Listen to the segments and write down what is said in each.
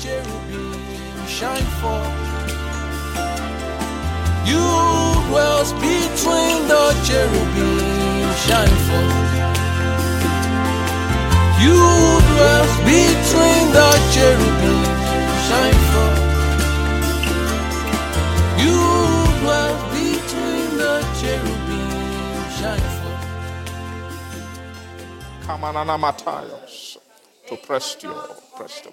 cherubim shine forth. You dwells between the cherubim shine forth. You dwells between the cherubim shine forth. You dwells between the cherubim shine forth. Kamanana Matayos. To Prestio, Presto.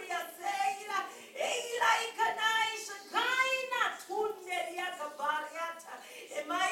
Ela ikanai shakai na tunde ya kabariata. Am I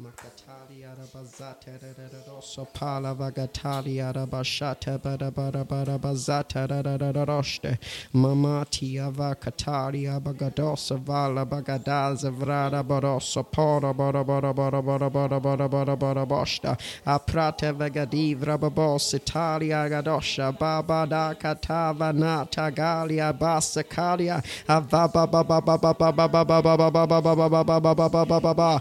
Makatalia Rabazata Rosa Pala Bada Bada Bazata Roste Mamatia Vakatalia Bagadosa Vala Bagadaza Vrada Barosa Pora Bada Bada Bada Bada Bada Bada Bada Bada Bosta Aprate Vagadivra Babos Italia Gadosha Baba da Katava Nata Galia Basa Kalia Avaba Baba Baba Baba Baba Baba Baba Baba Baba Baba Baba Baba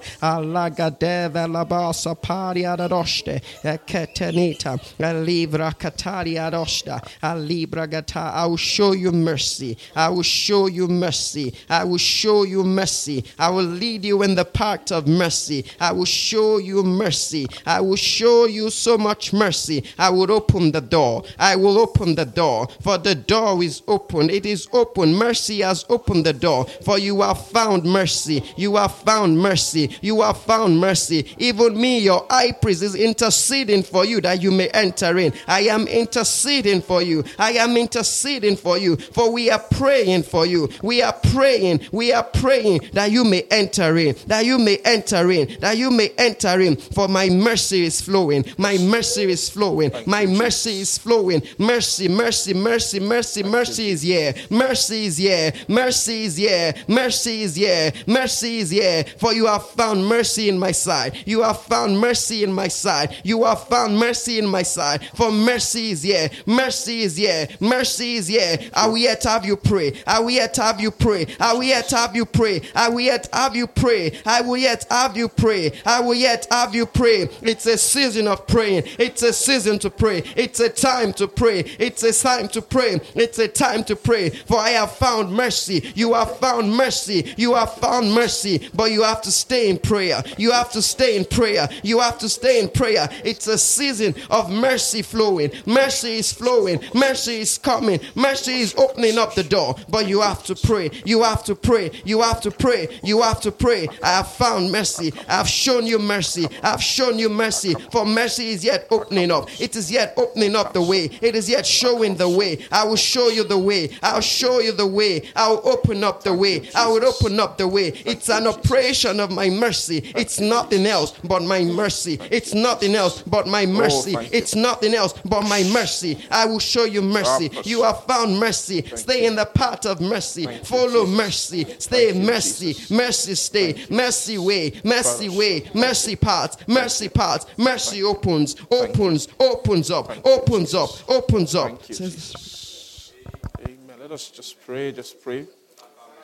Dosta Alibra Gata I will show you mercy I will show you mercy I will show you mercy I will lead you in the path of mercy I will show you mercy I will show you so much mercy I will open the door I will open the door for the door is open it is open mercy has opened the door for you have found mercy you have found mercy you have found mercy even me your high priest is interceding for you that you may enter in. I am interceding for you. I am interceding for you. For we are praying for you. We are praying. We are praying that you may enter in that you may enter in that you may enter in. For my mercy is flowing. My mercy is flowing. My mercy is flowing. Mercy mercy mercy mercy mercy is here. Mercy is here. Mercy is here. Mercy is here. Mercy is here. For you have found mercy in my side. You have found mercy in my side. You have found mercy in my side. For mercy is here. Mercy is here. Mercy is here. I will yet have you pray? I will yet have you pray? I will yet have you pray? I will yet have you pray? I will yet have you pray? I will yet have you pray? It's a season of praying. It's a season to pray. It's a time to pray. It's a time to pray. It's a time to pray. For I have found mercy. You have found mercy. You have found mercy. But you have to stay in prayer. You have to stay in prayer. You have to stay in prayer. It's a season of mercy flowing. Mercy is flowing. Mercy is coming. Mercy is opening up the door. But you have to pray. You have to pray. You have to pray. You have to pray. I have found mercy. I have shown you mercy. I have shown you mercy. For mercy is yet opening up. It is yet opening up the way. It is yet showing the way. I will show you the way. I'll show you the way. I will open up the way. I will open up the way. It's an operation of my mercy. It's not nothing else but my oh, mercy. It's nothing else but my oh, mercy. Oh. It's nothing else but my mercy. I will show you mercy. You have found mercy. Stay in the path of mercy. Thank Follow mercy. Stay Thank mercy. Mercy stay. Mercy way. Mercy way. Mercy path. Mercy path. Mercy opens. Opens. Opens up. Opens up. Opens up. Thank you, Says- Jesus. Amen. Let us just pray, just pray.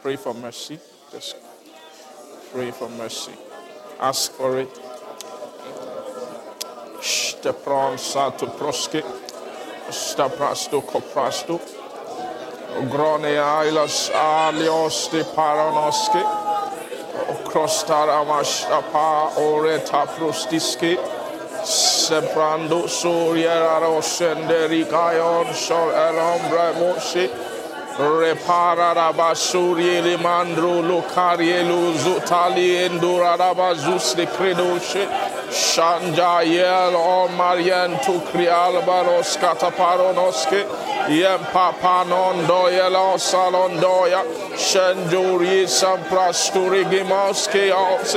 Pray for mercy. Just pray for mercy. Ask for it. Stepron sato proske. Staprasto coprasto. Grone ailas alios de paranoske. Crostaramash apa oreta prostiske. Seprando soriera rosenderi kayon sol elombre moshe. Repararaba surie le mandro lo carie zutali endurarava zus le credoce shanja yel o marian tu crial baros cataparonosche yem papa non doia lo salon doya shanjuri san prasturi gimoske ots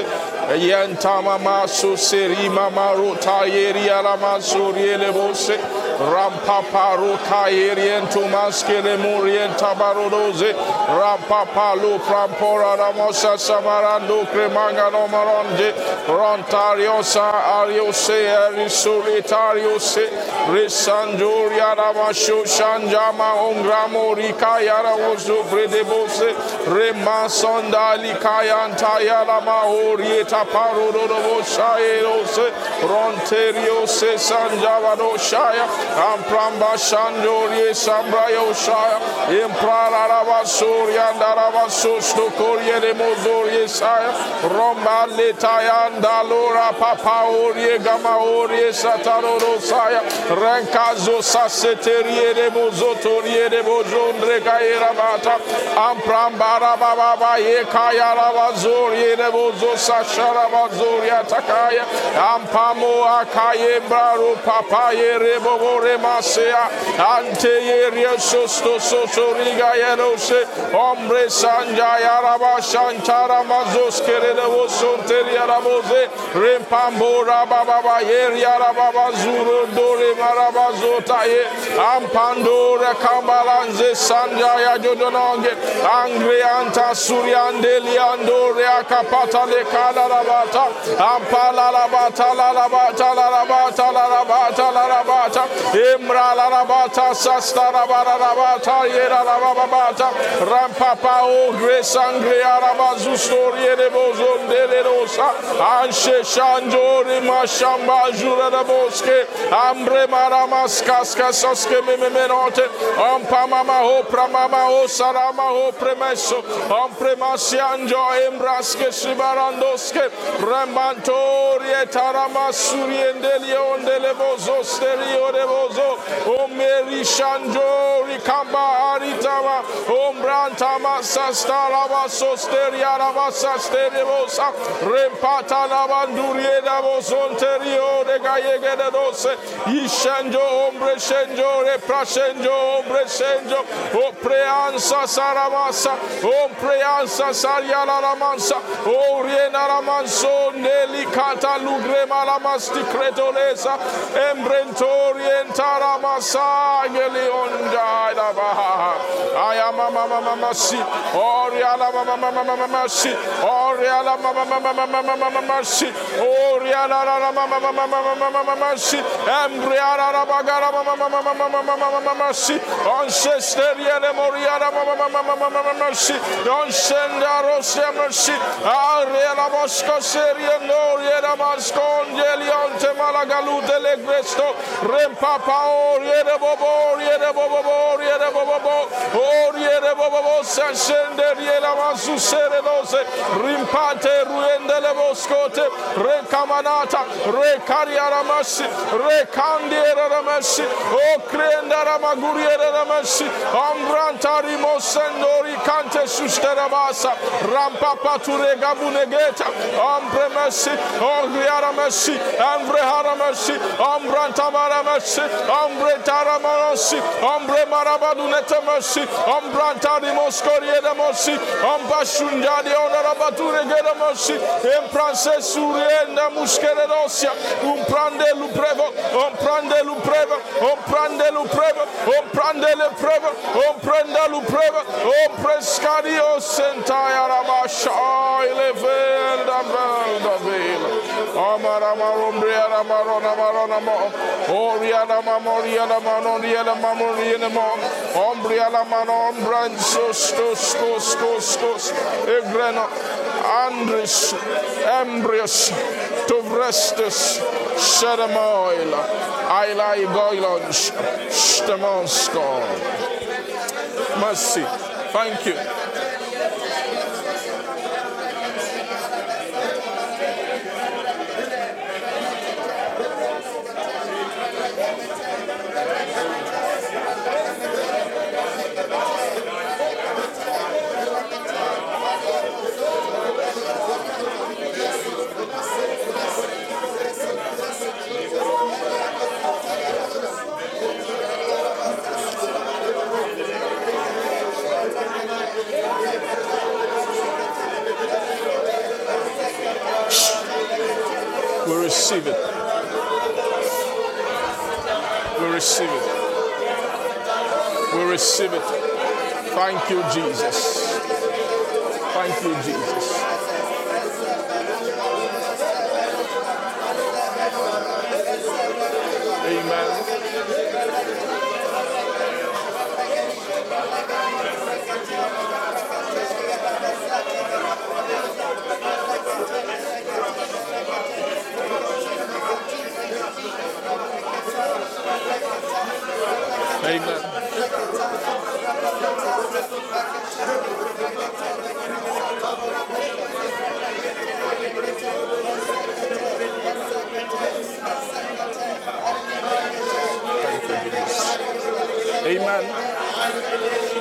yen tama masu seri mama ru tayeri ala masuri le bose Rampaparu kayerien tumaskele murien tabarodoze. Rampapalu prampora ramosa samarando cremanga no maronje. Rontariosa ariose erisulitariose. Risanjuria ramashu shanjama ongramo rikaya ramosu fredebose. Remasonda likayanta yalama orieta parodobo shaerose. Ronteriose sanjavado shaya. Ampramba Sanduri Sambrayo Shaya Imprara Rabasuri and Arabasus Nukuria de Muzuri Saya Romba Litayanda Lura Papa Uri Gama Uri Satanoro Saya Renkazo Saseterie de Muzotorie de Muzundre Kaira Bata Ampramba Rababa Yekaya Rabazuri de Muzo Sashara Bazuri Atakaya Ampamo Akaye Braru Papaye Rebobo remasea. Ante ye riesosto sotoriga yerose. Hombre sanja yaraba shantara mazos kerede vosonter yaraboze. Rempambo rababa yer yarababa zuru dore maraba zotaye. Ampandore kambalanze sanja ya jodononge. Angre anta suryande liandore akapata le kalarabata. Ampala Imra la la bata sasta la bara la bata yera la baba bata. Rampa pa oh, o gre sangre ara bazu storie de bozon de le rosa anşe şanjori maşamba jura da boske. Ambre maramas kaska soske me me menote. On pa mama ho pra mama ho sarama ho premesso on premasi anjo embraske sibarandoske. Rembantori e tarama suriendeli ondele bozoste rio de bozo. Omeri shanjori kamba aritama. Ombrantama sastalava sosteria lava sasterebosa. Rempata lavandurie da bosonterio de gayege de dose. Ishenjo ombre shenjo re prashenjo ombre shenjo. O preansa saramasa. O preansa sariala la mansa. O riena la manso neli kata lugre malamasti cretolesa. Embrentori entara masa geli onja da baha. Ayama mama mama si. Oriala mama mama mama si. Oriala mama mama mama mama si. Oriala la la mama mama mama mama si. Embriala la bagara mama mama mama mama mama si. Ancesteria moriara mama mama mama mama si. Ancenda rosia mersi. Ariela mosca seria noriera mascongelionte malagalute le gresto. Rempapa oriere bobo oriere bobo oriere bobo oriere bobo sascendere la masu serenose. Rimpate ruende le boscote. Recamanata. Recariara massi. Recandi Ombradiera da Messi, O Cliendara Maguriera da Messi, Ombrantari Mosendori Cante Susterabasa, Rampapa Turega Bunegeta, Ombre Messi, Ogriara Messi, Ombre Hara Messi, Ombrantamara Messi, Ombre Taramanosi, Ombre Marabaduneta Messi, Ombrantari Moscoriera Messi, Ombashunjadi Onarabature Gera Messi, Empranse Surienda Muskeredosia, Umprande Luprevo, Omprande Luprevo, Omprande Luprevo, Omprande Luprevo, Omprande Luprevo, Omprescadio Sentaya Rabasha, Elevenda Velda Vela, Amarama Rombria Marona Marona Mo, Oriana Mamoriana Manoriana Mamoriana Mo, Ombriana Manon Bransos, Tos, Tos, Tos, Tos, Egrena, Andres, Embrius, Tovrestus, Shedemoila, Ailai Goilons, Stemonsko. Mercy. Thank you. We receive it. We receive it. We receive it. Thank you, Jesus. Thank you, Jesus. Amen. Amen. Amen.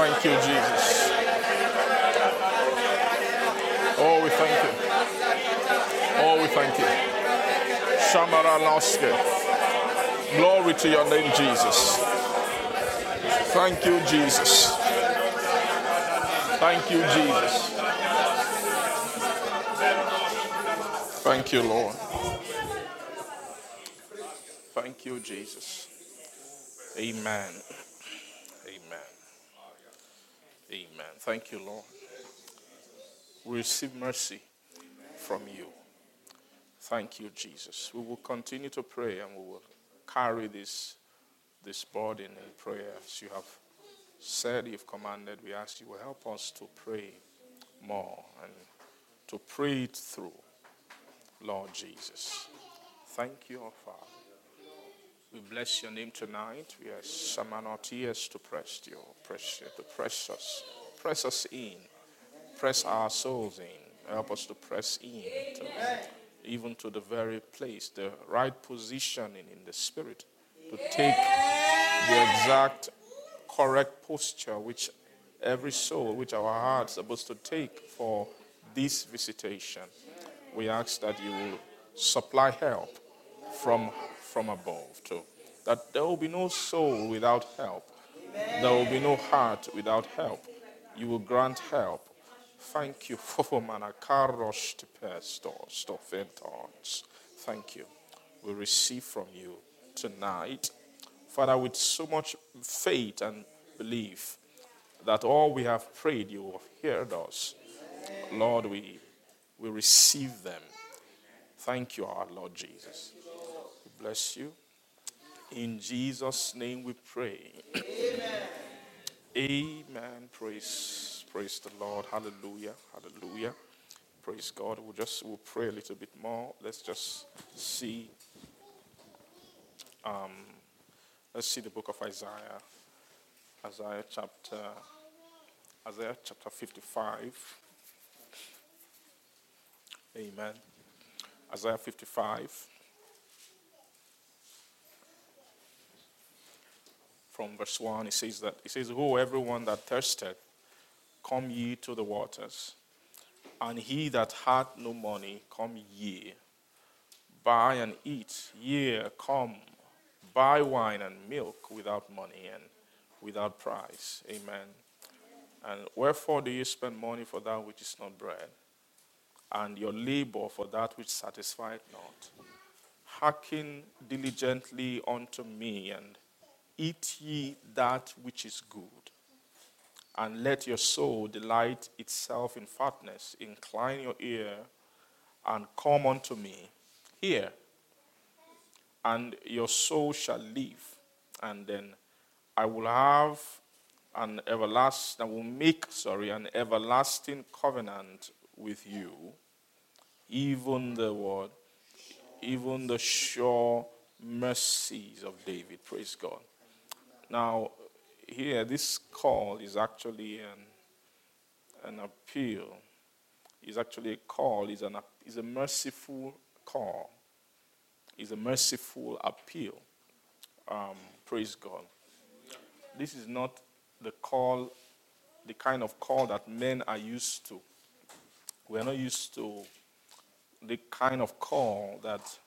Thank you, Jesus. Oh, we thank you. Oh, we thank you. Shamara Noske. Glory to your name, Jesus. Thank you, Jesus. Thank you, Jesus. Thank you, Lord. Thank you, Jesus. Amen. Amen. Amen. Thank you, Lord. We receive mercy from you. Thank you, Jesus. We will continue to pray and we will carry this, this burden in prayer as you have said, you've commanded. We ask you will help us to pray more and to pray it through, Lord Jesus. Thank you, our Father. We bless your name tonight. We are summon our tears to press your press to press us, press us in, press our souls in. Help us to press in, to, even to the very place, the right positioning in the spirit, to take the exact correct posture which every soul, which our hearts are supposed to take for this visitation. We ask that you will supply help from, from above to that there will be no soul without help. There will be no heart without help. You will grant help. Thank you oh, stofentons. Thank you. We receive from you tonight, Father, with so much faith and belief that all we have prayed, you have heard us. Lord, we, we receive them. Thank you, our Lord Jesus. We bless you. In Jesus' name we pray. Amen. Amen. Praise, praise the Lord. Hallelujah. Hallelujah. Praise God. We'll just we'll pray a little bit more. Let's just see. Um, let's see the book of Isaiah. Isaiah chapter Isaiah chapter 55. Amen. Isaiah 55. From verse 1, it says that it says, Who everyone that thirsteth, come ye to the waters, and he that hath no money, come ye, buy and eat, yea, come, buy wine and milk without money and without price. Amen. And wherefore do you spend money for that which is not bread, and your labor for that which satisfieth not? Hearken diligently unto me, and eat ye that which is good. And let your soul delight itself in fatness. Incline your ear and come unto me. Hear, and your soul shall live. And then I will have an everlasting, I will make, sorry, an everlasting covenant with you, even the word, even the sure mercies of David. Praise God. Now, here, this call is actually an, an appeal. Is actually a call, is, an, is a merciful call, is a merciful appeal. Um, praise God. This is not the call, the kind of call that men are used to. We're not used to the kind of call that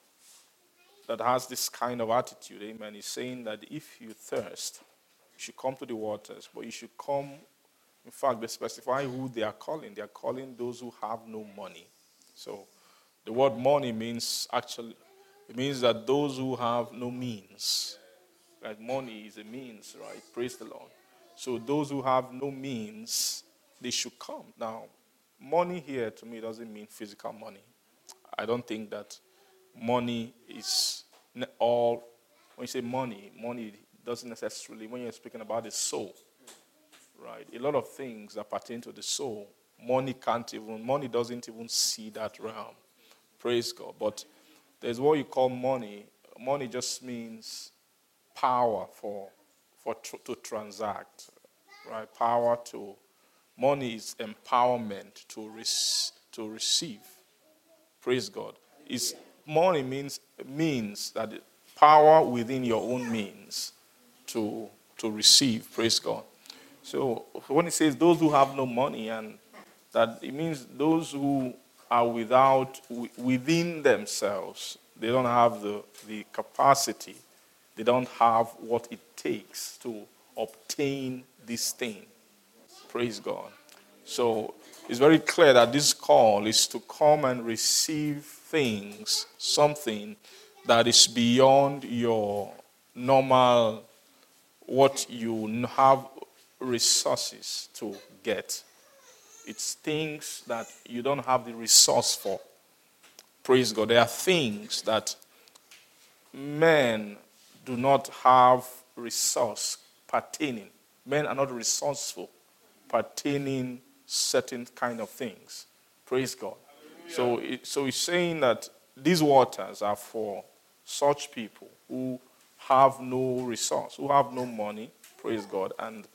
that has this kind of attitude. Amen. He's saying that if you thirst, you should come to the waters, but you should come. In fact, they specify who they are calling. They are calling those who have no money. So, the word money means actually, it means that those who have no means. Like money is a means, right? Praise the Lord. So, those who have no means, they should come. Now, money here to me doesn't mean physical money. I don't think that money is all. When you say money, money doesn't necessarily, when you're speaking about the soul, right? A lot of things that pertain to the soul, money can't even, money doesn't even see that realm. Praise God. But there's what you call money. Money just means power for, for to transact, right? Power to, money is empowerment to, res- to receive. Praise God. It's, money means, means that power within your own means to, to receive. Praise God. So when it says those who have no money, and that it means those who are without, within themselves, they don't have the, the capacity, they don't have what it takes to obtain this thing. Praise God. So it's very clear that this call is to come and receive things, something that is beyond your normal, what you have resources to get. It's things that you don't have the resource for. Praise God. There are things that men do not have resource pertaining. Men are not resourceful pertaining certain kind of things. Praise God. So, it, so he's saying that these waters are for such people who have no resource, who have no money, praise God, and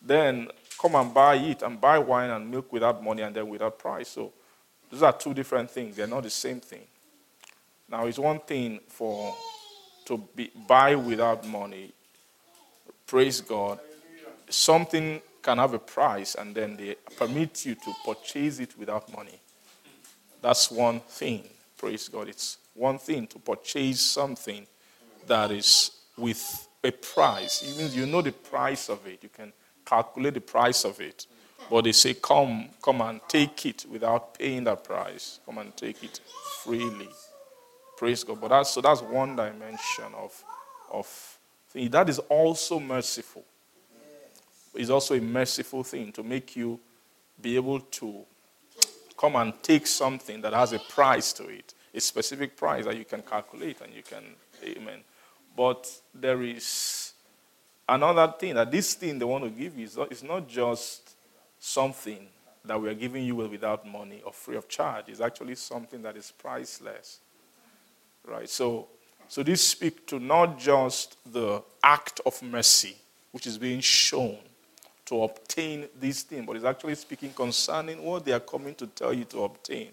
then come and buy it and buy wine and milk without money and then without price. So those are two different things. They're not the same thing. Now it's one thing for to be, buy without money. Praise God. Something can have a price and then they permit you to purchase it without money. That's one thing. Praise God. It's one thing to purchase something that is with a price. Means you know the price of it. You can calculate the price of it. But they say, come, come and take it without paying that price. Come and take it freely. Praise God. But that's so that's one dimension of of thing. That is also merciful. It's also a merciful thing to make you be able to come and take something that has a price to it, a specific price that you can calculate and you can, amen. But there is another thing that this thing they want to give you is not, it's not just something that we are giving you without money or free of charge. It's actually something that is priceless. Right? So, so this speaks to not just the act of mercy, which is being shown to obtain this thing, but it's actually speaking concerning what they are coming to tell you to obtain.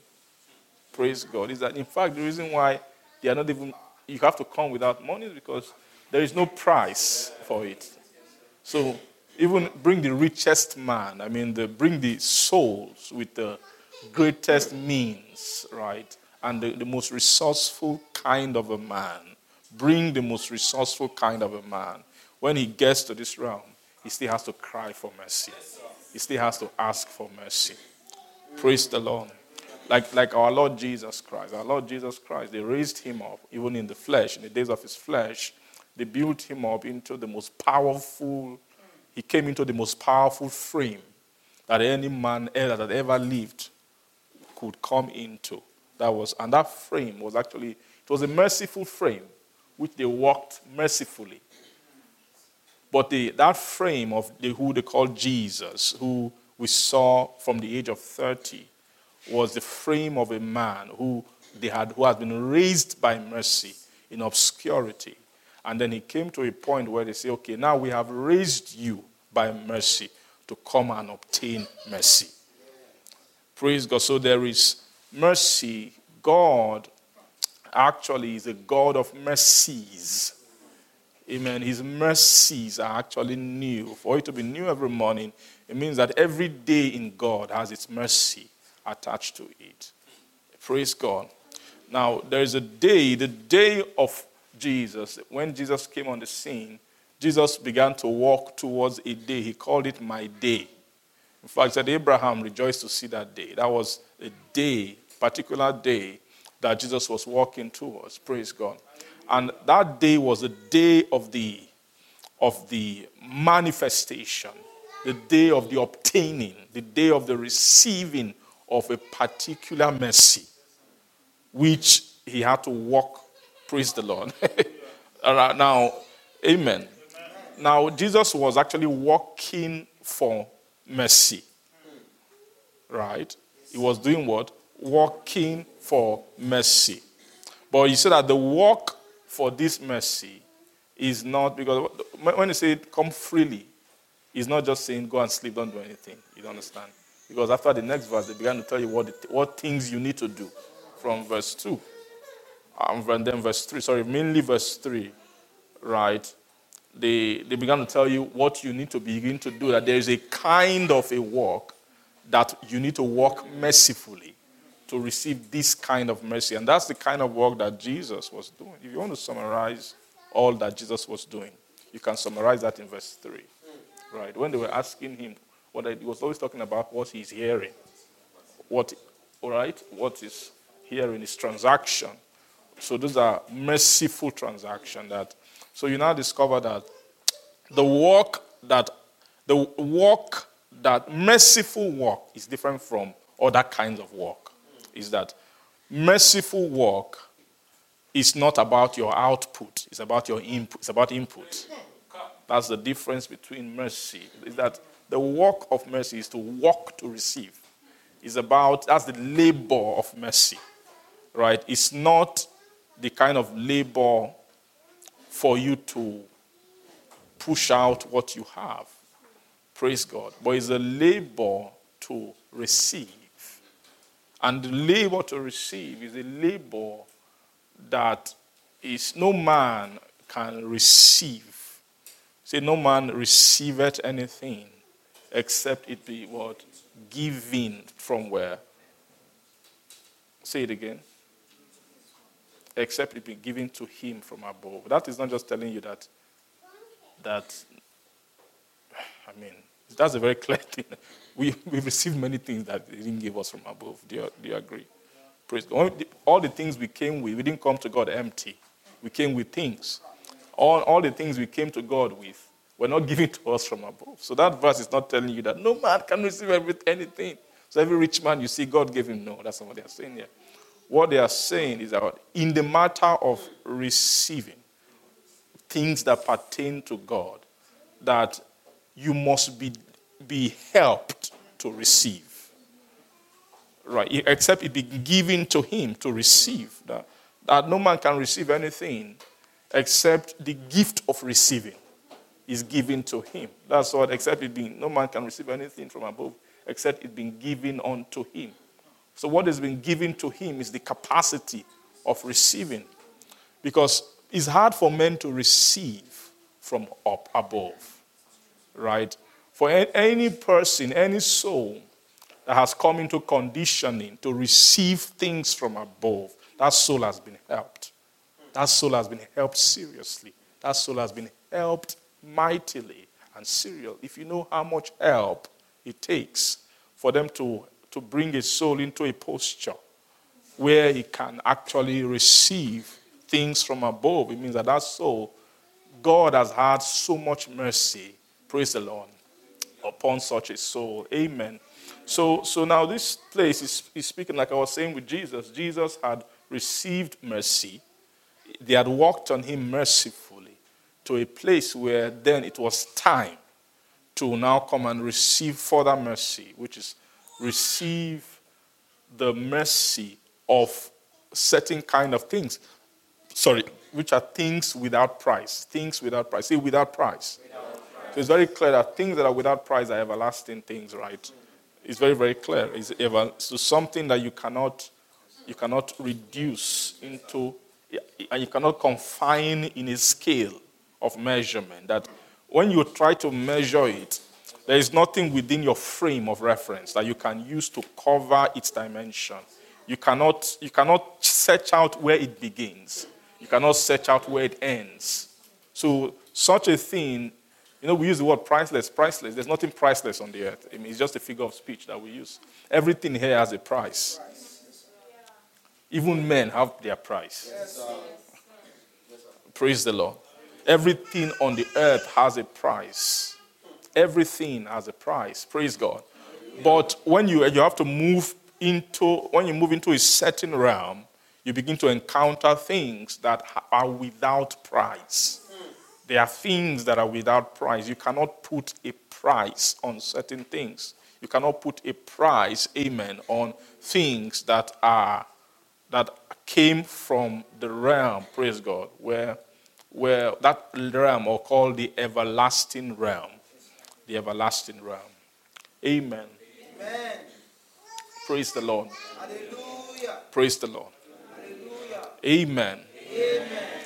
Praise God. Is that in fact the reason why they are not even you have to come without money is because there is no price for it. So even bring the richest man, I mean the bring the souls with the greatest means, right? And the, the most resourceful kind of a man. Bring the most resourceful kind of a man. When he gets to this realm, he still has to cry for mercy. He still has to ask for mercy. Praise the Lord. Like, like our Lord Jesus Christ. Our Lord Jesus Christ, they raised him up, even in the flesh, in the days of his flesh. They built him up into the most powerful, he came into the most powerful frame that any man ever, that ever lived could come into. That was, and that frame was actually, it was a merciful frame, which they walked mercifully. But the, that frame of the, who they call Jesus, who we saw from the age of 30, was the frame of a man who, they had, who has been raised by mercy in obscurity. And then he came to a point where they say, okay, now we have raised you by mercy to come and obtain mercy. Praise God. So there is mercy. God actually is a God of mercies. Amen. His mercies are actually new. For it to be new every morning, it means that every day in God has its mercy attached to it. Praise God. Now, there is a day, the day of Jesus, when Jesus came on the scene, Jesus began to walk towards a day. He called it my day. In fact, said Abraham rejoiced to see that day. That was a day, particular day, that Jesus was walking towards. Praise God. And that day was the day of the, of the manifestation, the day of the obtaining, the day of the receiving of a particular mercy, which he had to walk. Praise the Lord. now, amen. Now, Jesus was actually walking for mercy. Right? He was doing what? Walking for mercy. But he said that the walk for this mercy is not because when you say come freely, it's not just saying go and sleep, don't do anything. You don't understand? Because after the next verse, they began to tell you what, what things you need to do from verse 2. Um, and then verse 3, sorry, mainly verse 3, right? They, they began to tell you what you need to begin to do, that there is a kind of a walk that you need to walk mercifully to receive this kind of mercy. And that's the kind of work that Jesus was doing. If you want to summarize all that Jesus was doing, you can summarize that in verse 3. Right? When they were asking him, what he was always talking about what he's hearing. What, all right? What is hearing is transaction. So those are merciful transaction that. So you now discover that the work that the work that merciful work is different from other kinds of work is that merciful work is not about your output, it's about your input. It's about input. That's the difference between mercy. Is that the work of mercy is to work to receive. It's about that's the labor of mercy. Right? It's not the kind of labor for you to push out what you have. Praise God. But it's a labor to receive. And the labor to receive is a labor that is no man can receive. Say, no man receiveth anything except it be what? Given from where? Say it again. except it be given to him from above. That is not just telling you that, that, I mean, that's a very clear thing. We, we received many things that he didn't give us from above. Do you, do you agree? Praise God. All the things we came with, we didn't come to God empty. We came with things. All, all the things we came to God with were not given to us from above. So that verse is not telling you that no man can receive every, anything. So every rich man you see, God gave him. No, that's not what they are saying here. What they are saying is that in the matter of receiving things that pertain to God, that you must be, be helped to receive. Right? Except it be given to him to receive. That, that no man can receive anything except the gift of receiving is given to him. That's what, except it being, no man can receive anything from above except it being given unto him. So, what has been given to him is the capacity of receiving. Because it's hard for men to receive from up above, right? For any person, any soul that has come into conditioning to receive things from above, that soul has been helped. That soul has been helped seriously. That soul has been helped mightily and seriously. If you know how much help it takes for them to, to bring a soul into a posture where he can actually receive things from above, it means that that soul, God has had so much mercy, praise the Lord, upon such a soul. Amen. So, so now this place is, is speaking like I was saying with Jesus. Jesus had received mercy. They had walked on him mercifully to a place where then it was time to now come and receive further mercy, which is receive the mercy of certain kind of things. Sorry, which are things without price. Things without price. See, without price. Without. It's very clear that things that are without price are everlasting things, right? It's very, very clear. It's ever, so something that you cannot, you cannot reduce into, and you cannot confine in a scale of measurement. That when you try to measure it, there is nothing within your frame of reference that you can use to cover its dimension. You cannot, you cannot search out where it begins. You cannot search out where it ends. So, such a thing you know, we use the word priceless, priceless. There's nothing priceless on the earth. I mean, it's just a figure of speech that we use. Everything here has a price. Even men have their price. Praise the Lord. Everything on the earth has a price. Everything has a price. Praise God. But when you, you have to move into, when you move into a certain realm, you begin to encounter things that are without price. There are things that are without price. You cannot put a price on certain things. You cannot put a price, amen, on things that are that came from the realm, praise God, where where that realm or called the everlasting realm. The everlasting realm. Amen. Amen. Praise the Lord. Hallelujah. Praise the Lord. Hallelujah. Amen. Amen.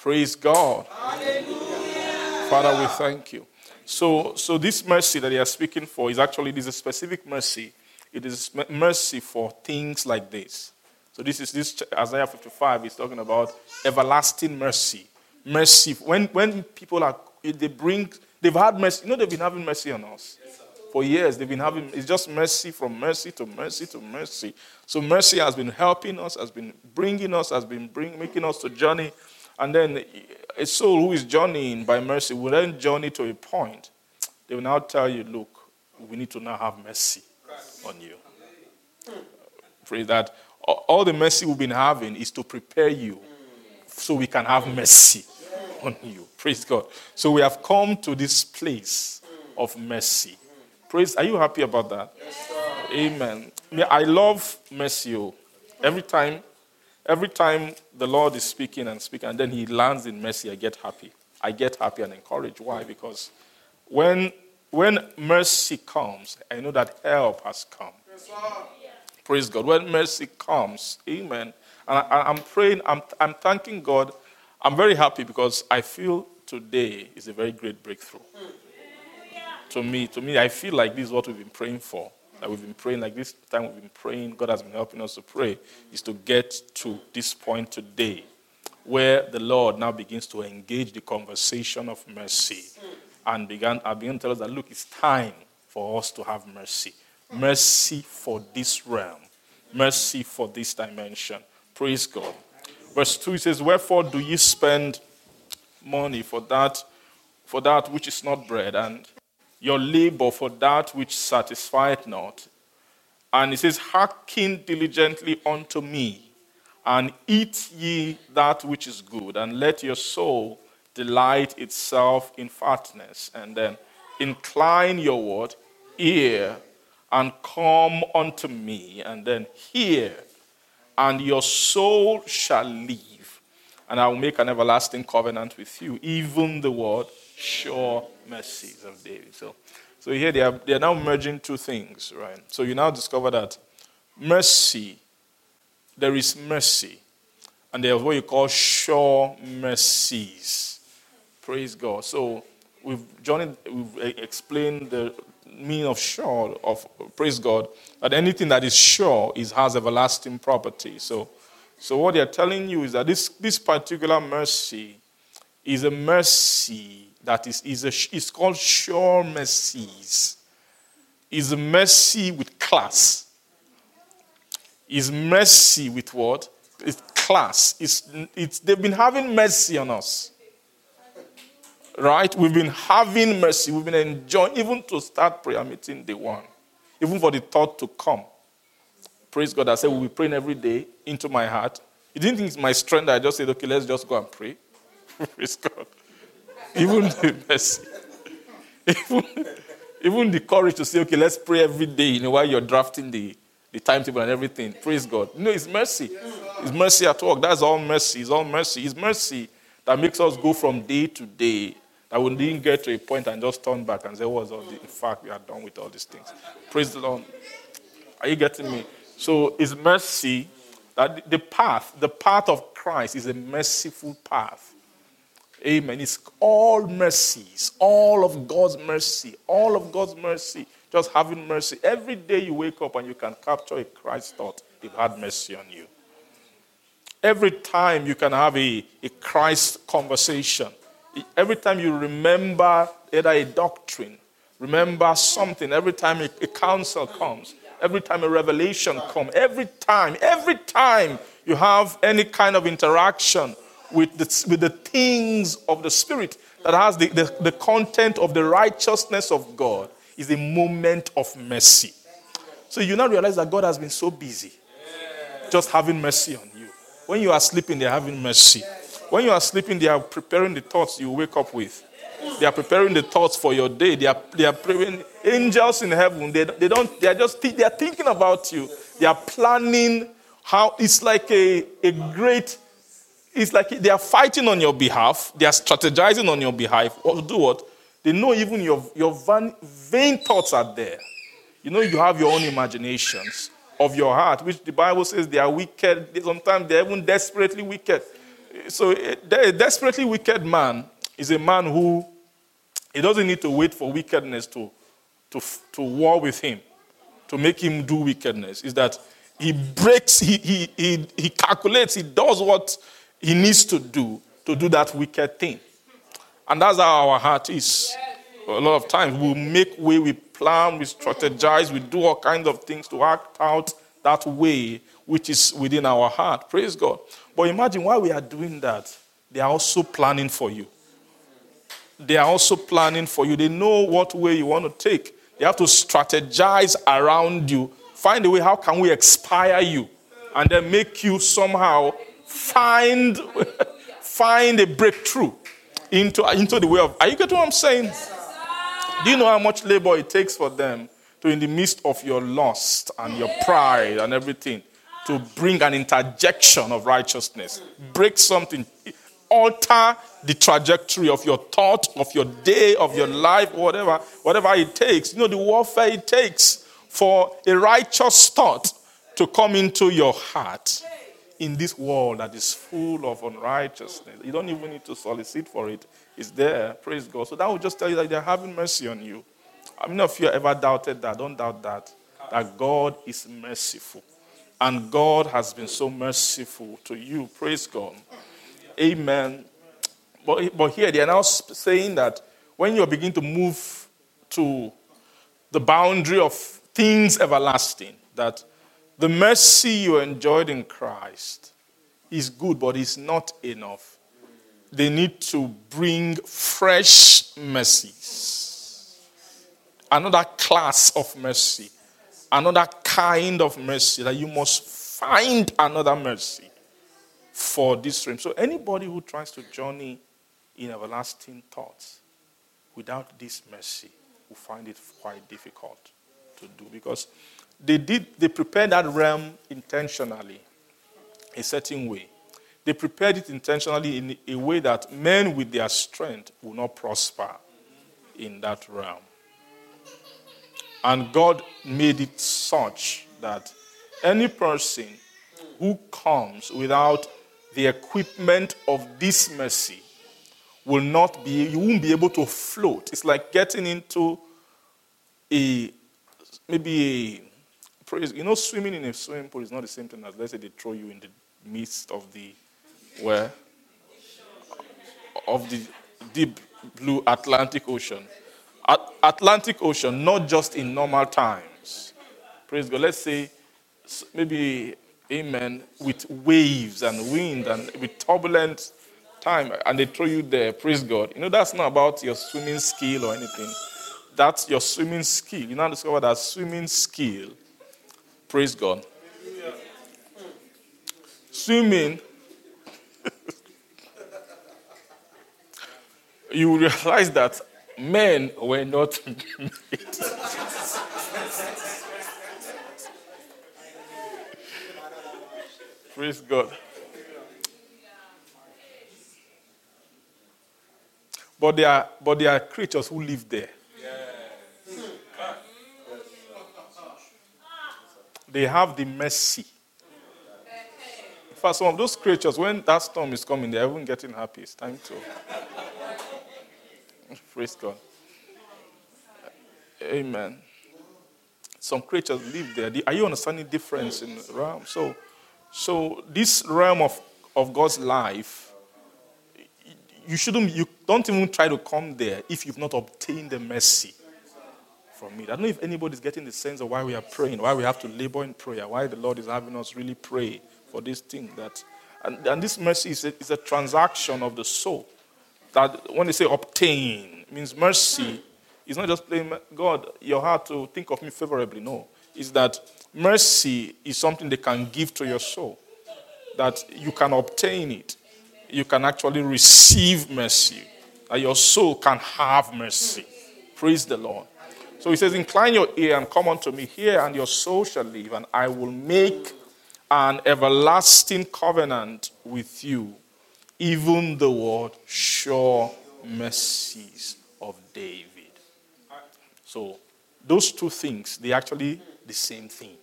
Praise God. Hallelujah. Father, we thank you. So, so this mercy that they are speaking for is actually this is a specific mercy. It is mercy for things like this. So this is this Isaiah 55 is talking about everlasting mercy. Mercy. When when people are they bring they've had mercy. You know they've been having mercy on us. For years they've been having it's just mercy from mercy to mercy to mercy. So mercy has been helping us, has been bringing us, has been bring, making us to journey and then a soul who is journeying by mercy will then journey to a point. They will now tell you, look, we need to now have mercy on you. Pray that all the mercy we've been having is to prepare you so we can have mercy on you. Praise God. So we have come to this place of mercy. Praise. Are you happy about that? Yes, Amen. I love mercy. Oh. Every time Every time the Lord is speaking and speaking, and then He lands in mercy, I get happy. I get happy and encouraged. Why? Because when, when mercy comes, I know that help has come. Yes, Praise God. When mercy comes, amen. And I, am praying, I'm, I'm thanking God. I'm very happy because I feel today is a very great breakthrough. Hmm. To me, to me, I feel like this is what we've been praying for that we've been praying, like this time we've been praying, God has been helping us to pray, is to get to this point today where the Lord now begins to engage the conversation of mercy and began, I began to tell us that, look, it's time for us to have mercy. Mercy for this realm, mercy for this dimension. Praise God. Verse 2 it says, Wherefore do ye spend money for that, for that which is not bread, and your labor for that which satisfieth not? And it says, Hearken diligently unto me, and eat ye that which is good, and let your soul delight itself in fatness. And then incline your word, ear, and come unto me, and then hear, and your soul shall live. And I will make an everlasting covenant with you, even the word, sure mercies of David. So, so here they are, they are now merging two things, right? So you now discover that mercy, there is mercy, and there's what you call sure mercies. Praise God. So we've Johnny we've explained the meaning of sure of praise God that anything that is sure is has everlasting property. So so what they're telling you is that this this particular mercy is a mercy that is is a is called sure mercies. Is mercy with class. Is mercy with what? It's class. It's, it's, they've been having mercy on us right? We've been having mercy. We've been enjoying, even to start prayer meeting day one, even for the thought to come. Praise God. I said, we'll be praying every day into my heart. You didn't think it's my strength I just said, okay, let's just go and pray. Praise God. Even the mercy. Even, even the courage to say, okay, let's pray every day, you know, while you're drafting the, the timetable and everything. Praise God. No, it's mercy. It's mercy at work. That's all mercy. It's all mercy. It's mercy that makes us go from day to day that we didn't get to a point and just turn back and say, What's all? In fact, we are done with all these things. Praise the Lord. Are you getting me? So it's mercy that the path, the path of Christ is a merciful path. Amen. It's all mercies, all of God's mercy, all of God's mercy, just having mercy. Every day you wake up and you can capture a Christ thought, they've had mercy on you. Every time you can have a, a Christ conversation, Every time you remember either a doctrine, remember something, every time a, a counsel comes, every time a revelation comes, every time, every time you have any kind of interaction with the, with the things of the Spirit that has the, the, the content of the righteousness of God, is a moment of mercy. So you now realize that God has been so busy just having mercy on you. When you are sleeping, they're having mercy. When you are sleeping, they are preparing the thoughts you wake up with. They are preparing the thoughts for your day. They are, they are praying. Angels in heaven, they, they don't, they are just, they are thinking about you. They are planning how, it's like a, a great, it's like they are fighting on your behalf. They are strategizing on your behalf. Or do what? They know even your, your vain, vain thoughts are there. You know, you have your own imaginations of your heart, which the Bible says they are wicked. Sometimes they're even desperately wicked so a desperately wicked man is a man who he doesn't need to wait for wickedness to, to, to war with him, to make him do wickedness. Is that he breaks, he, he, he, he calculates, he does what he needs to do to do that wicked thing. And that's how our heart is. A lot of times we make way, we plan, we strategize, we do all kinds of things to act out that way which is within our heart. Praise God. But imagine while we are doing that, they are also planning for you. They are also planning for you. They know what way you want to take. They have to strategize around you. Find a way, how can we expire you? And then make you somehow find, find a breakthrough into, into the way of. Are you getting what I'm saying? Do you know how much labor it takes for them to, in the midst of your lust and your pride and everything, to bring an interjection of righteousness, break something, alter the trajectory of your thought, of your day, of your life, whatever, whatever it takes. You know, the warfare it takes for a righteous thought to come into your heart in this world that is full of unrighteousness. You don't even need to solicit for it. It's there. Praise God. So that will just tell you that they're having mercy on you. I mean, if you ever doubted that, don't doubt that. That God is merciful. And God has been so merciful to you. Praise God. Amen. But, but here they are now saying that when you begin to move to the boundary of things everlasting, that the mercy you enjoyed in Christ is good, but it's not enough. They need to bring fresh mercies, another class of mercy, another kind of mercy that you must find another mercy for this realm. So anybody who tries to journey in everlasting thoughts without this mercy will find it quite difficult to do because they did they prepared that realm intentionally a certain way. They prepared it intentionally in a way that men with their strength will not prosper in that realm. And god made it such that any person who comes without the equipment of this mercy will not be you won't be able to float. It's like getting into a maybe a praise. You know swimming in a swimming pool is not the same thing as let's say they throw you in the midst of the where? Of the deep blue atlantic ocean. At- atlantic ocean not just in normal times. Praise god. Let's say maybe amen with waves and wind and with turbulent time and they throw you there. Praise god. You know that's not about your swimming skill or anything. That's your swimming skill. You now discover that swimming skill praise god. Swimming you realize that men were not made. Praise god. But they are, but they are creatures who live there. They have the mercy. Fact, some of those creatures, when that storm is coming, they're even getting happy. It's time to. Praise God. Amen. Some creatures live there. Are you understanding the difference in the realm? So, so this realm of, of God's life you shouldn't you don't even try to come there if you've not obtained the mercy from it. I don't know if anybody's getting the sense of why we are praying, why we have to labor in prayer, why the Lord is having us really pray for this thing that and, and this mercy is a, is a transaction of the soul. That when they say obtain means mercy is not just playing God, your heart to think of me favorably. No. Is that mercy is something they can give to your soul. That you can obtain it you can actually receive mercy, that your soul can have mercy. Praise the Lord. So he says, Incline your ear and come unto me here, and your soul shall live, and I will make an everlasting covenant with you, even the word sure mercies of David. So those two things, they're actually the same thing.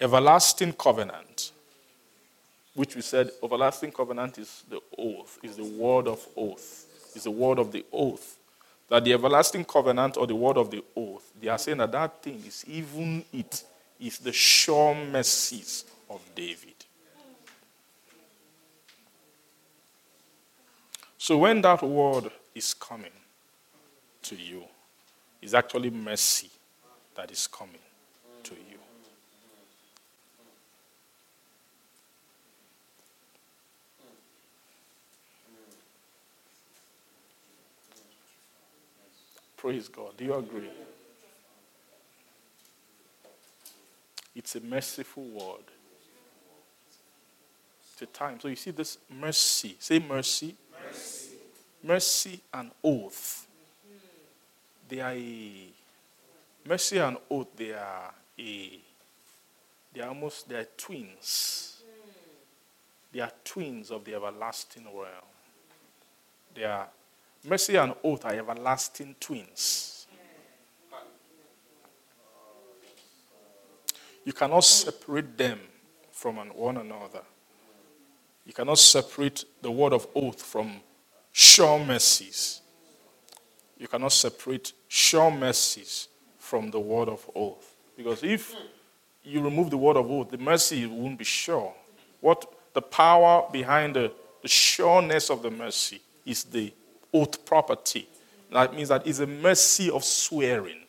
Everlasting covenant which we said everlasting covenant is the oath, is the word of oath, is the word of the oath. That the everlasting covenant or the word of the oath, they are saying that that thing is even it is the sure mercies of David. So when that word is coming to you, it's actually mercy that is coming to you. Praise God. Do you agree? It's a merciful word. It's a time. So you see this mercy. Say mercy. Mercy, mercy and oath. They are a mercy and oath. They are a. They are almost they are twins. They are twins of the everlasting realm. They are Mercy and oath are everlasting twins. You cannot separate them from one another. You cannot separate the word of oath from sure mercies. You cannot separate sure mercies from the word of oath. Because if you remove the word of oath, the mercy won't be sure. What the power behind the, the sureness of the mercy is the oath property. That means that it's a mercy of swearing.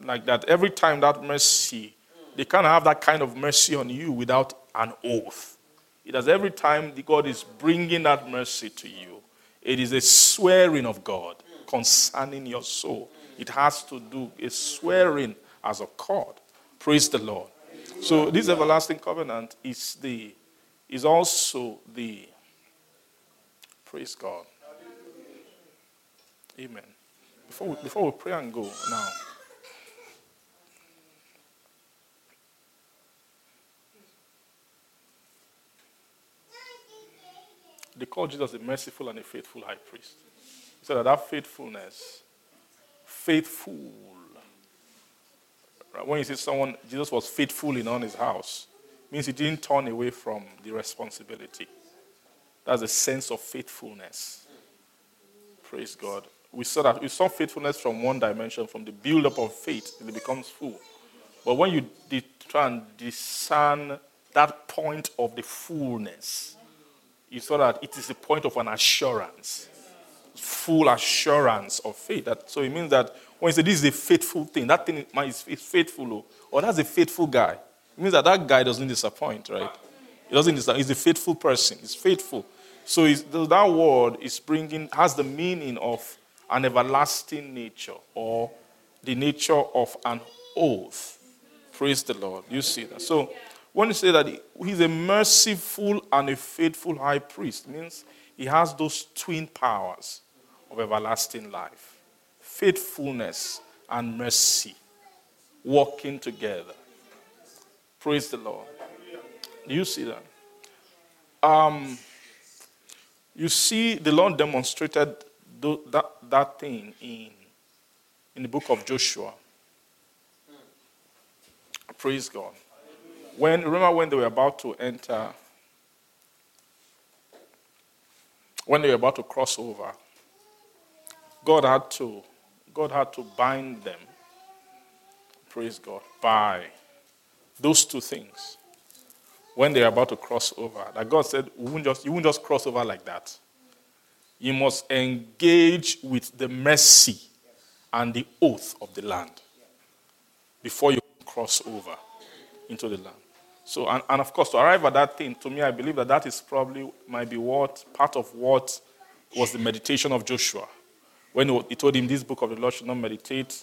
Like that, every time that mercy, they can't have that kind of mercy on you without an oath. It is every time the God is bringing that mercy to you, it is a swearing of God concerning your soul. It has to do a swearing as a God. Praise the Lord. So this everlasting covenant is the is also the praise God. Amen. Before we, before we pray and go now. They call Jesus a merciful and a faithful high priest. He said that that faithfulness, faithful. Right? When you see someone, Jesus was faithful in on his house, means he didn't turn away from the responsibility. That's a sense of faithfulness. Praise God. We saw that we saw faithfulness from one dimension, from the build-up of faith, it becomes full. But when you de- try and discern that point of the fullness, you saw that it is the point of an assurance, full assurance of faith. That, so it means that when you say this is a faithful thing, that thing is, is faithful, oh, or that's a faithful guy. It means that that guy doesn't disappoint, right? He doesn't disappoint. He's a faithful person. He's faithful. So that word is bringing has the meaning of an everlasting nature or the nature of an oath. Praise the Lord. You see that. So when you say that he's a merciful and a faithful high priest, means he has those twin powers of everlasting life faithfulness and mercy working together. Praise the Lord. Do you see that? Um, you see, the Lord demonstrated that, that thing in, in the book of Joshua. Praise God. When remember when they were about to enter, when they were about to cross over, God had to God had to bind them. Praise God. By those two things. When they were about to cross over, that God said, "You won't just, you won't just cross over like that. You must engage with the mercy and the oath of the land before you cross over into the land. So, and, and of course, to arrive at that thing, to me, I believe that that is probably might be what part of what was the meditation of Joshua. When he told him, This book of the Lord should not meditate,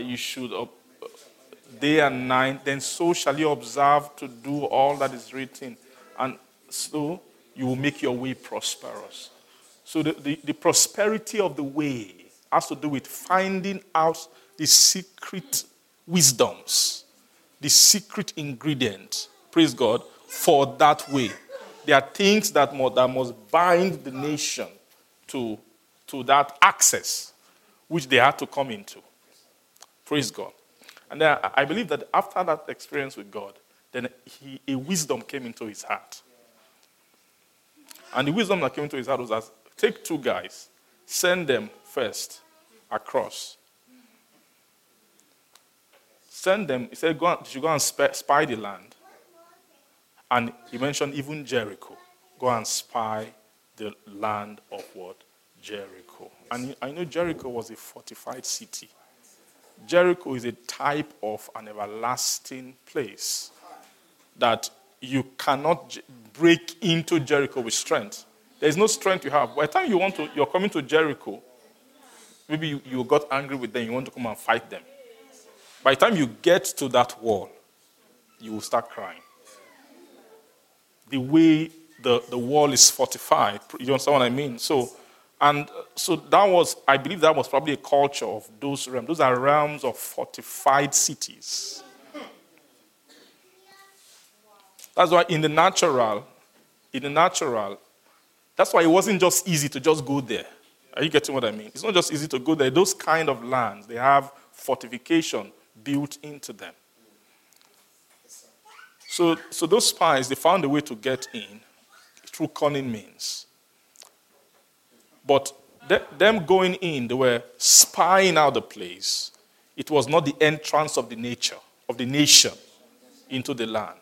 you should day and night, then so shall you observe to do all that is written. And so you will make your way prosperous. So the, the, the prosperity of the way has to do with finding out the secret wisdoms, the secret ingredient, praise God, for that way. There are things that must, that must bind the nation to, to that access which they had to come into. Praise God. And then I believe that after that experience with God, then he, a wisdom came into his heart. And the wisdom that came into his heart was as take two guys, send them first across. Send them, he said, go should go and spy the land. And he mentioned even Jericho. Go and spy the land of what? Jericho. And I know Jericho was a fortified city. Jericho is a type of an everlasting place that you cannot break into Jericho with strength. There's no strength you have. By the time you want to, you're coming to Jericho, maybe you, you got angry with them, you want to come and fight them. By the time you get to that wall, you will start crying. The way the, the wall is fortified, you understand what I mean? So and uh, so that was, I believe that was probably a culture of those realms. Those are realms of fortified cities. That's why in the natural, in the natural, that's why it wasn't just easy to just go there. Are you getting what I mean? It's not just easy to go there. Those kind of lands, they have fortification built into them. So, so those spies, they found a way to get in through cunning means. But them going in, they were spying out the place. It was not the entrance of the nature, of the nation into the land.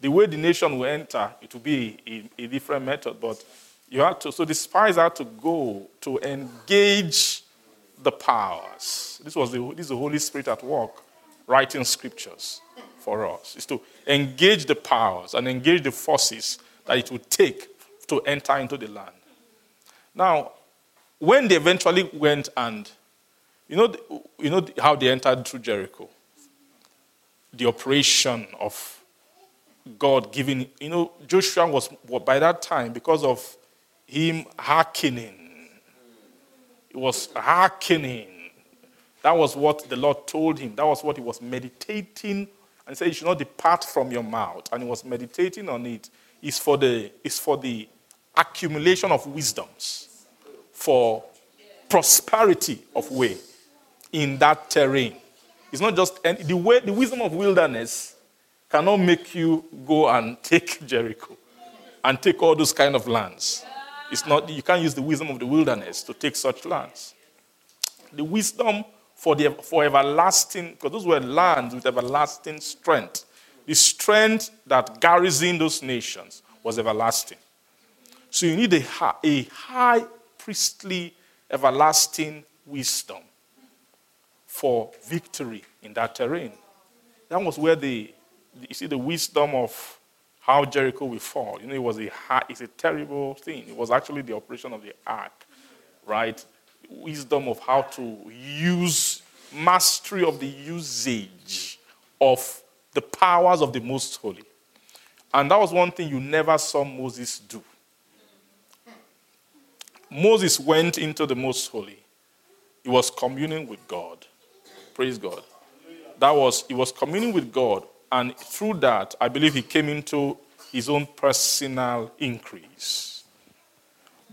the way the nation will enter, it will be a, a different method. But you have to, so the spies had to go to engage the powers. This was the, this is the Holy Spirit at work, writing scriptures for us. Is to engage the powers and engage the forces that it would take to enter into the land. Now, when they eventually went and, you know, you know how they entered through Jericho? The operation of God giving, you know, Joshua was, by that time, because of him hearkening, he was hearkening. That was what the Lord told him. That was what he was meditating and he said, You should not depart from your mouth. And he was meditating on it. It's for the, it's for the accumulation of wisdoms, for prosperity of way in that terrain. It's not just and the way the wisdom of wilderness cannot make you go and take Jericho and take all those kind of lands. It's not you can't use the wisdom of the wilderness to take such lands. The wisdom for the for everlasting, because those were lands with everlasting strength. The strength that garrisoned those nations was everlasting. So you need a, a high priestly everlasting wisdom for victory in that terrain. That was where the, you see, the wisdom of how Jericho will fall. You know, it was a, it's a terrible thing. It was actually the operation of the ark, right? Wisdom of how to use, mastery of the usage of the powers of the Most Holy. And that was one thing you never saw Moses do. Moses went into the Most Holy. He was communing with God. Praise God. That was, he was communing with God. And through that, I believe he came into his own personal increase.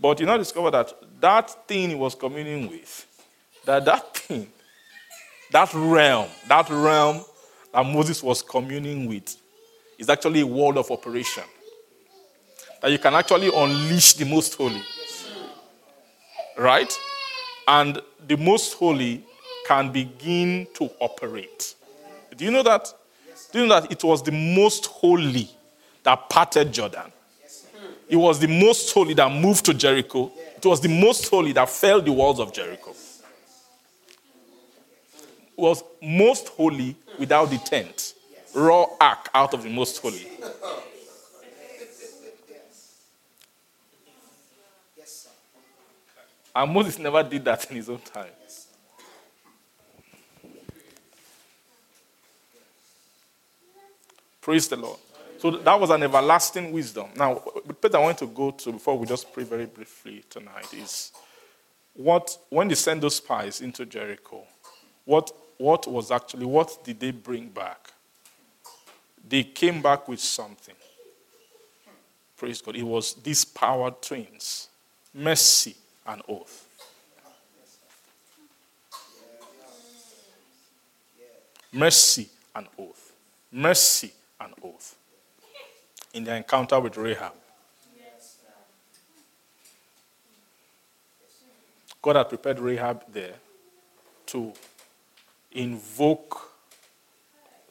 But you now discover that that thing he was communing with, that that thing, that realm, that realm that Moses was communing with, is actually a world of operation. That you can actually unleash the most holy right? And the most holy can begin to operate. Do you know that? Do you know that it was the most holy that parted Jordan? It was the most holy that moved to Jericho. It was the most holy that fell the walls of Jericho. It was most holy without the tent. Raw ark out of the most holy. And Moses never did that in his own time. Praise the Lord. So that was an everlasting wisdom. Now, the place I want to go to before we just pray very briefly tonight is what when they sent those spies into Jericho, what what was actually what did they bring back? They came back with something. Praise God. It was these power twins, mercy and oath. Mercy and oath. Mercy and oath. In the encounter with Rahab. God had prepared Rahab there to invoke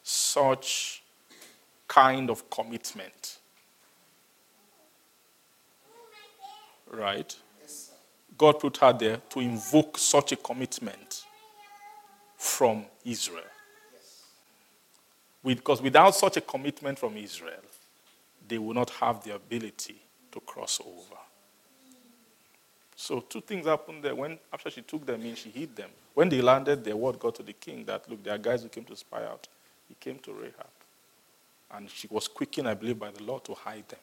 such kind of commitment. Right? God put her there to invoke such a commitment from Israel. Because without such a commitment from Israel, they will not have the ability to cross over. So two things happened there. When after she took them in, she hid them. When they landed, their word got to the king that look, there are guys who came to spy out. He came to Rahab. And she was quickened, I believe, by the Lord to hide them.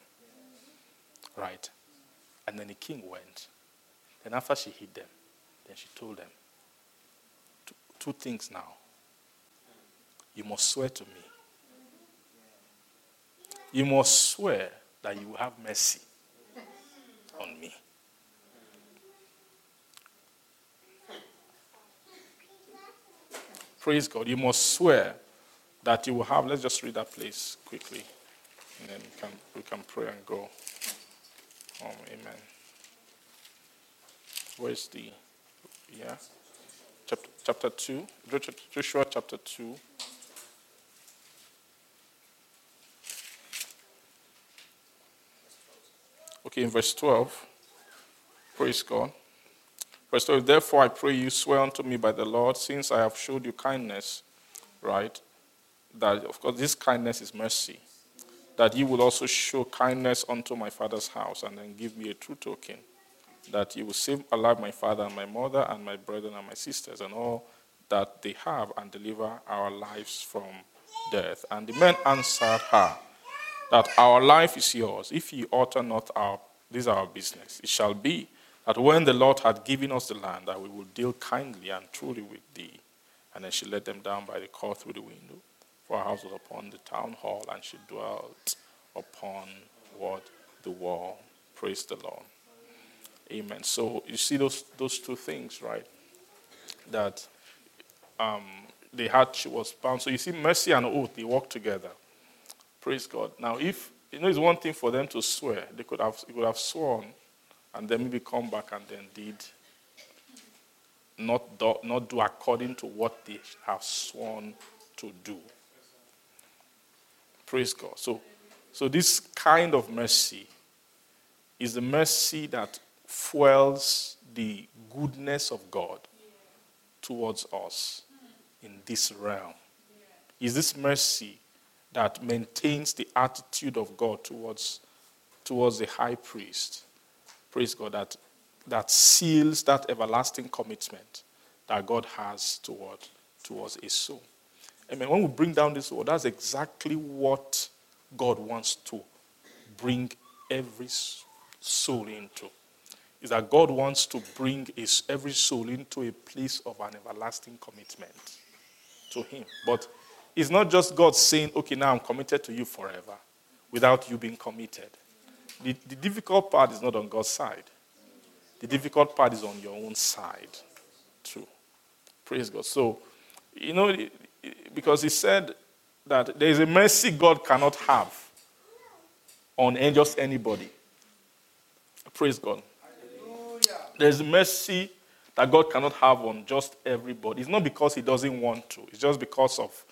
Right. And then the king went. Then after she hid them, then she told them two, two things now. You must swear to me. You must swear that you will have mercy on me. Praise God. You must swear that you will have. Let's just read that place quickly. And then we can, we can pray and go. Oh, amen. Where's the, yeah? Chapter, chapter 2, Joshua chapter 2. Okay, in verse 12. Praise God. Verse 12, therefore I pray you swear unto me by the Lord, since I have showed you kindness, right? That, of course, this kindness is mercy. That you will also show kindness unto my father's house, and then give me a true token. That you will save alive my father and my mother, and my brethren and my sisters, and all that they have, and deliver our lives from death. And the men answered her, That our life is yours. If ye utter not our, this is our business. It shall be that when the Lord had given us the land, that we will deal kindly and truly with thee. And then she let them down by the cord through the window. For her house was upon the town hall, and she dwelt upon what? The wall. Praise the Lord. Amen. So you see those those two things, right? That um, they had she was bound. So you see, mercy and oath, they work together. Praise God. Now, if you know, it's one thing for them to swear. They could have, they could have sworn and then maybe come back and then did not do, not do according to what they have sworn to do. Praise God. So, so this kind of mercy is the mercy that fuels the goodness of God towards us in this realm. Is this mercy that maintains the attitude of God towards, towards the high priest? Praise God, that, that seals that everlasting commitment that God has toward, towards his soul. Amen. When we bring down this word, that's exactly what God wants to bring every soul into. Is that God wants to bring his, every soul into a place of an everlasting commitment to Him. But it's not just God saying, okay, now I'm committed to you forever without you being committed. The, the difficult part is not on God's side, the difficult part is on your own side, too. Praise God. So, you know, because He said that there is a mercy God cannot have on just anybody. Praise God. There's a mercy that God cannot have on just everybody. It's not because He doesn't want to, it's just because of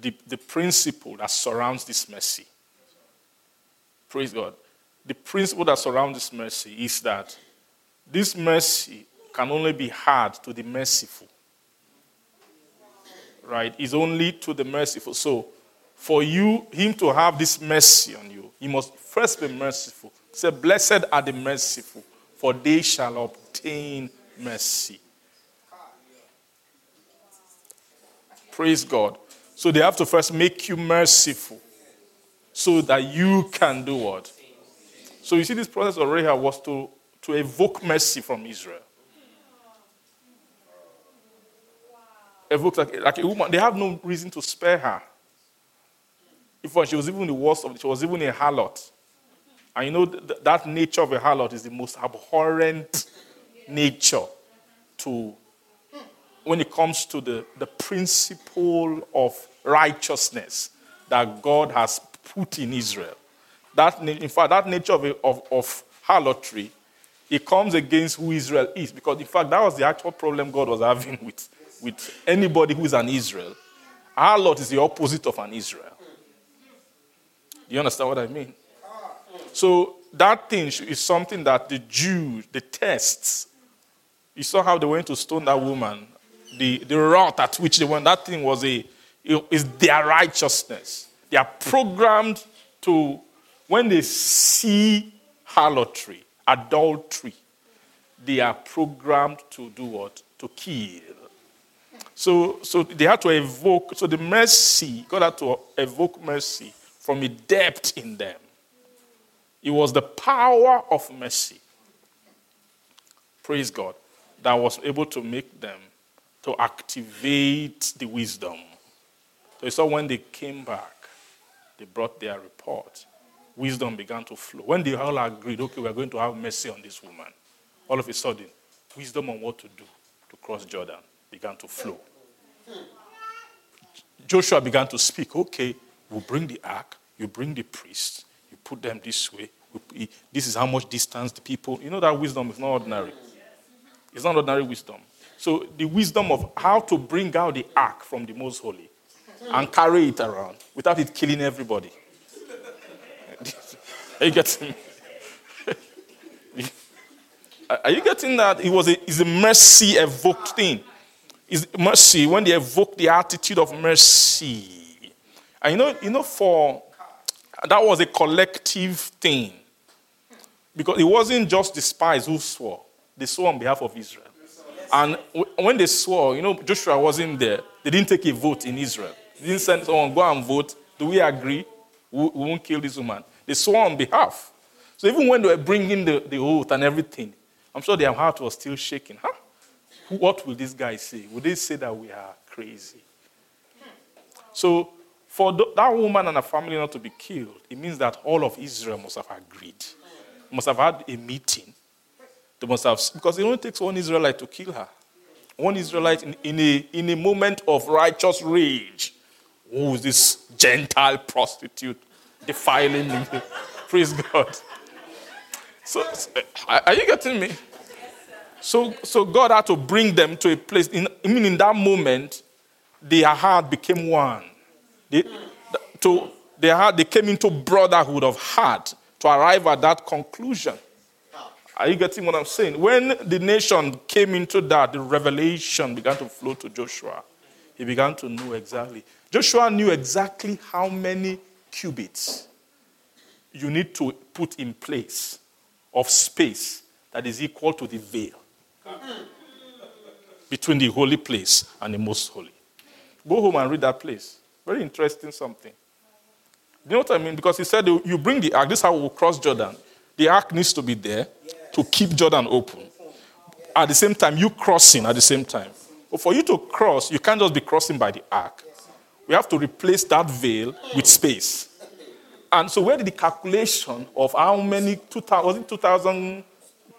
the, the principle that surrounds this mercy. Praise God. The principle that surrounds this mercy is that this mercy can only be had to the merciful. Right? It's only to the merciful. So, for you, Him to have this mercy on you, He must first be merciful. Say, Blessed are the merciful, for they shall obtain mercy. Praise God. So they have to first make you merciful so that you can do what? So you see, this process of Rahab was to, to evoke mercy from Israel. Evoke like, like a woman. They have no reason to spare her. In fact, she was even the worst of it. She was even a harlot. And you know, th- that nature of a harlot is the most abhorrent nature to when it comes to the, the principle of righteousness that God has put in Israel. That, in fact, that nature of, of, of harlotry, it comes against who Israel is. Because, in fact, that was the actual problem God was having with, with anybody who is an Israel. Harlot is the opposite of an Israel. Do you understand what I mean? So, that thing is something that the Jews, the tests, you saw how they went to stone that woman. The, the route at which they went, that thing was a, is their righteousness. They are programmed to, when they see harlotry, adultery, they are programmed to do what? To kill. So, so they had to evoke, so the mercy, God had to evoke mercy from a depth in them. It was the power of mercy. Praise God that was able to make them to activate the wisdom. So you saw when they came back, they brought their report. Wisdom began to flow. When they all agreed, okay, we're going to have mercy on this woman, all of a sudden, wisdom on what to do to cross Jordan began to flow. Joshua began to speak, okay, we'll bring the ark, you bring the priests, you put them this way. This is how much distance the people. You know that wisdom is not ordinary. It's not ordinary wisdom. So the wisdom of how to bring out the ark from the most holy and carry it around without it killing everybody. Are you get me? Are are you getting that? It was a, it's a mercy evoked thing. It's mercy when they evoke the attitude of mercy. And you know, you know, for that was a collective thing. Because it wasn't just the spies who swore, they swore on behalf of Israel. And when they swore, you know, Joshua wasn't there. They didn't take a vote in Israel. They didn't send someone, go and vote. Do we agree? We, won't kill this woman. They swore on behalf. So even when they were bringing the, the oath and everything, I'm sure their heart was still shaking. Huh? What will this guy say? Will they say that we are crazy? So, for that woman and her family not to be killed, it means that all of Israel must have agreed, must have had a meeting. They must have, because it only takes one Israelite to kill her. One Israelite in, in, a, in a moment of righteous rage. Who is this Gentile prostitute defiling me? Praise God. So, are you getting me? So, so God had to bring them to a place. In, I mean, in that moment, their heart became one. They, to, their heart, they came into brotherhood of heart to arrive at that conclusion. Are you getting what I'm saying? When the nation came into that, the revelation began to flow to Joshua. He began to know exactly. Joshua knew exactly how many cubits you need to put in place of space that is equal to the veil between the holy place and the most holy. Go home and read that place. Very interesting something. You know what I mean? Because he said you bring the ark. This is how we'll cross Jordan. The ark needs to be there to keep Jordan open. At the same time, you crossing at the same time. But for you to cross, you can't just be crossing by the ark. We have to replace that veil with space. And so, where did the calculation of how many, 2000, was it 2,000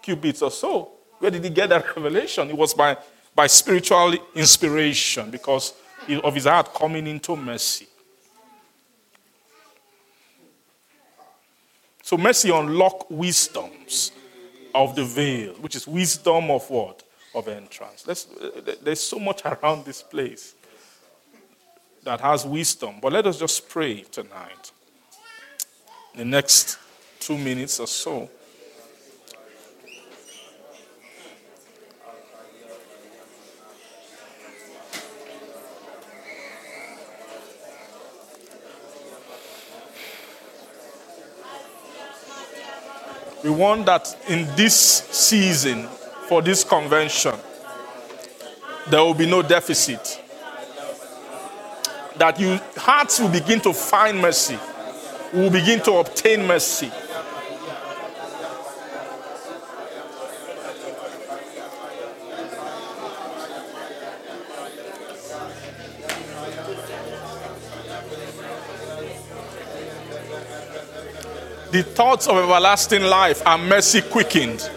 cubits or so? Where did he get that revelation? It was by, by spiritual inspiration because of his heart coming into mercy. So, mercy unlock wisdoms of the veil, which is wisdom of what? Of entrance. Let's, uh, there's so much around this place that has wisdom. But let us just pray tonight. The next two minutes or so. We want that in this season, for this convention, there will be no deficit. That your hearts will begin to find mercy, will begin to obtain mercy. The thoughts of everlasting life are mercy quickened,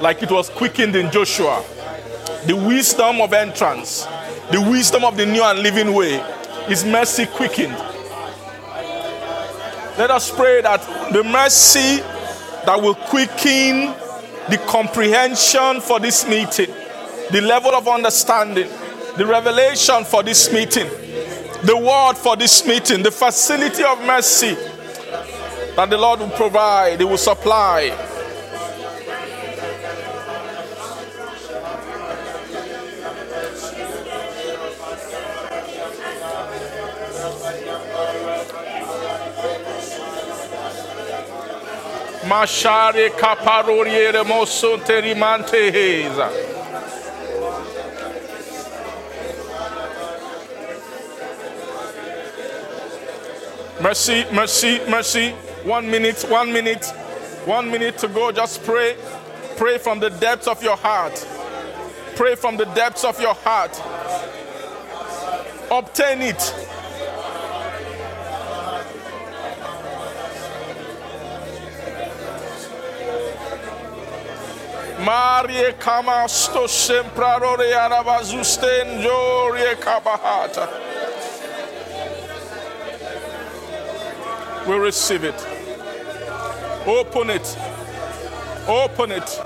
like it was quickened in Joshua. The wisdom of entrance, the wisdom of the new and living way is mercy quickened. Let us pray that the mercy that will quicken the comprehension for this meeting, the level of understanding, the revelation for this meeting, the word for this meeting, the facility of mercy that the Lord will provide, He will supply. Mashare kaparoriere mosonte rimante heza. Mercy, mercy, mercy. One minute, one minute, one minute to go. Just pray. Pray from the depths of your heart. Pray from the depths of your heart. Obtain it. Marie kamasto semprarore arabazusten jorie kabahata. We receive it. Open it. Open it.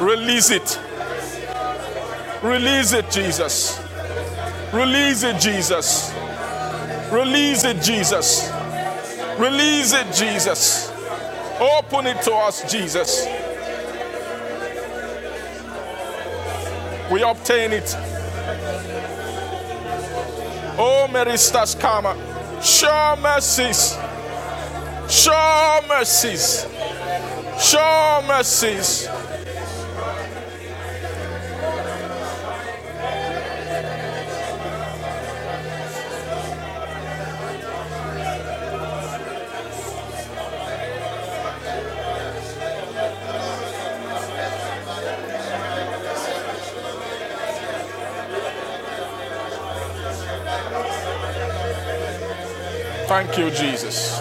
Release it. Release it, Jesus. Release it, Jesus. Release it, Jesus. Release it, Jesus. Open it to us, Jesus. We obtain it. Oh, Meristas Kama. Show mercies. Show mercies. Show mercies. Thank you, Jesus.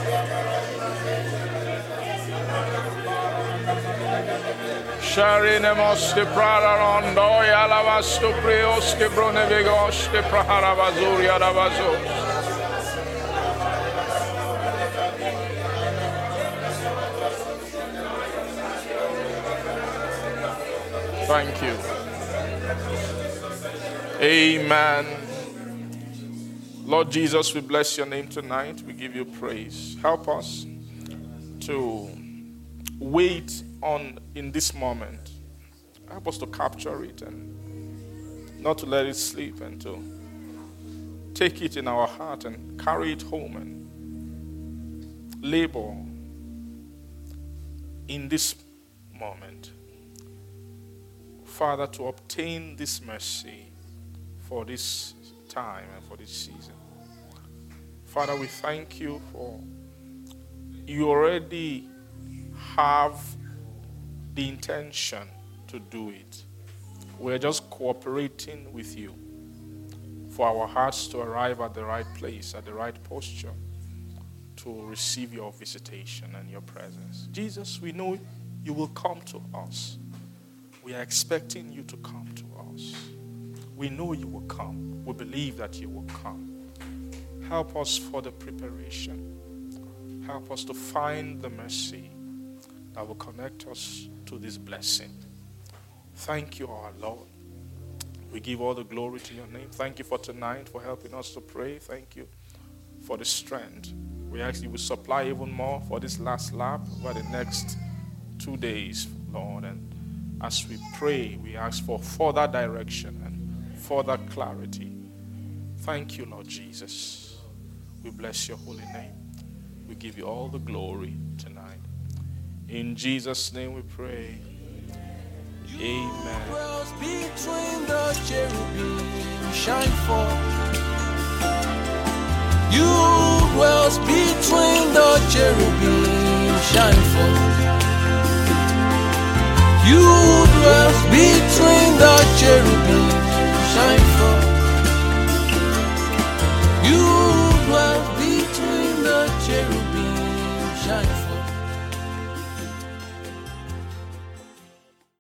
Sharinemos de prararondo y alabas tu prios que brunevigos de praharabazur y alabazos. Thank you. Amen. Lord Jesus, we bless your name tonight. We give you praise. Help us to wait on in this moment. Help us to capture it and not to let it sleep and to take it in our heart and carry it home and labor in this moment. Father, to obtain this mercy for this time and for this season. Father, we thank you for you already have the intention to do it. We're just cooperating with you for our hearts to arrive at the right place, at the right posture to receive your visitation and your presence. Jesus, we know you will come to us. We are expecting you to come to us. We know you will come. We believe that you will come. Help us for the preparation. Help us to find the mercy that will connect us to this blessing. Thank you, our Lord. We give all the glory to your name. Thank you for tonight, for helping us to pray. Thank you for the strength. We ask you will supply even more for this last lap over the next two days, Lord. And as we pray, we ask for further direction and further clarity. Thank you, Lord Jesus. We bless your holy name. We give you all the glory tonight. In Jesus' name we pray. Amen. dwells between the cherubim, shine forth. You dwells between the cherubim, shine forth.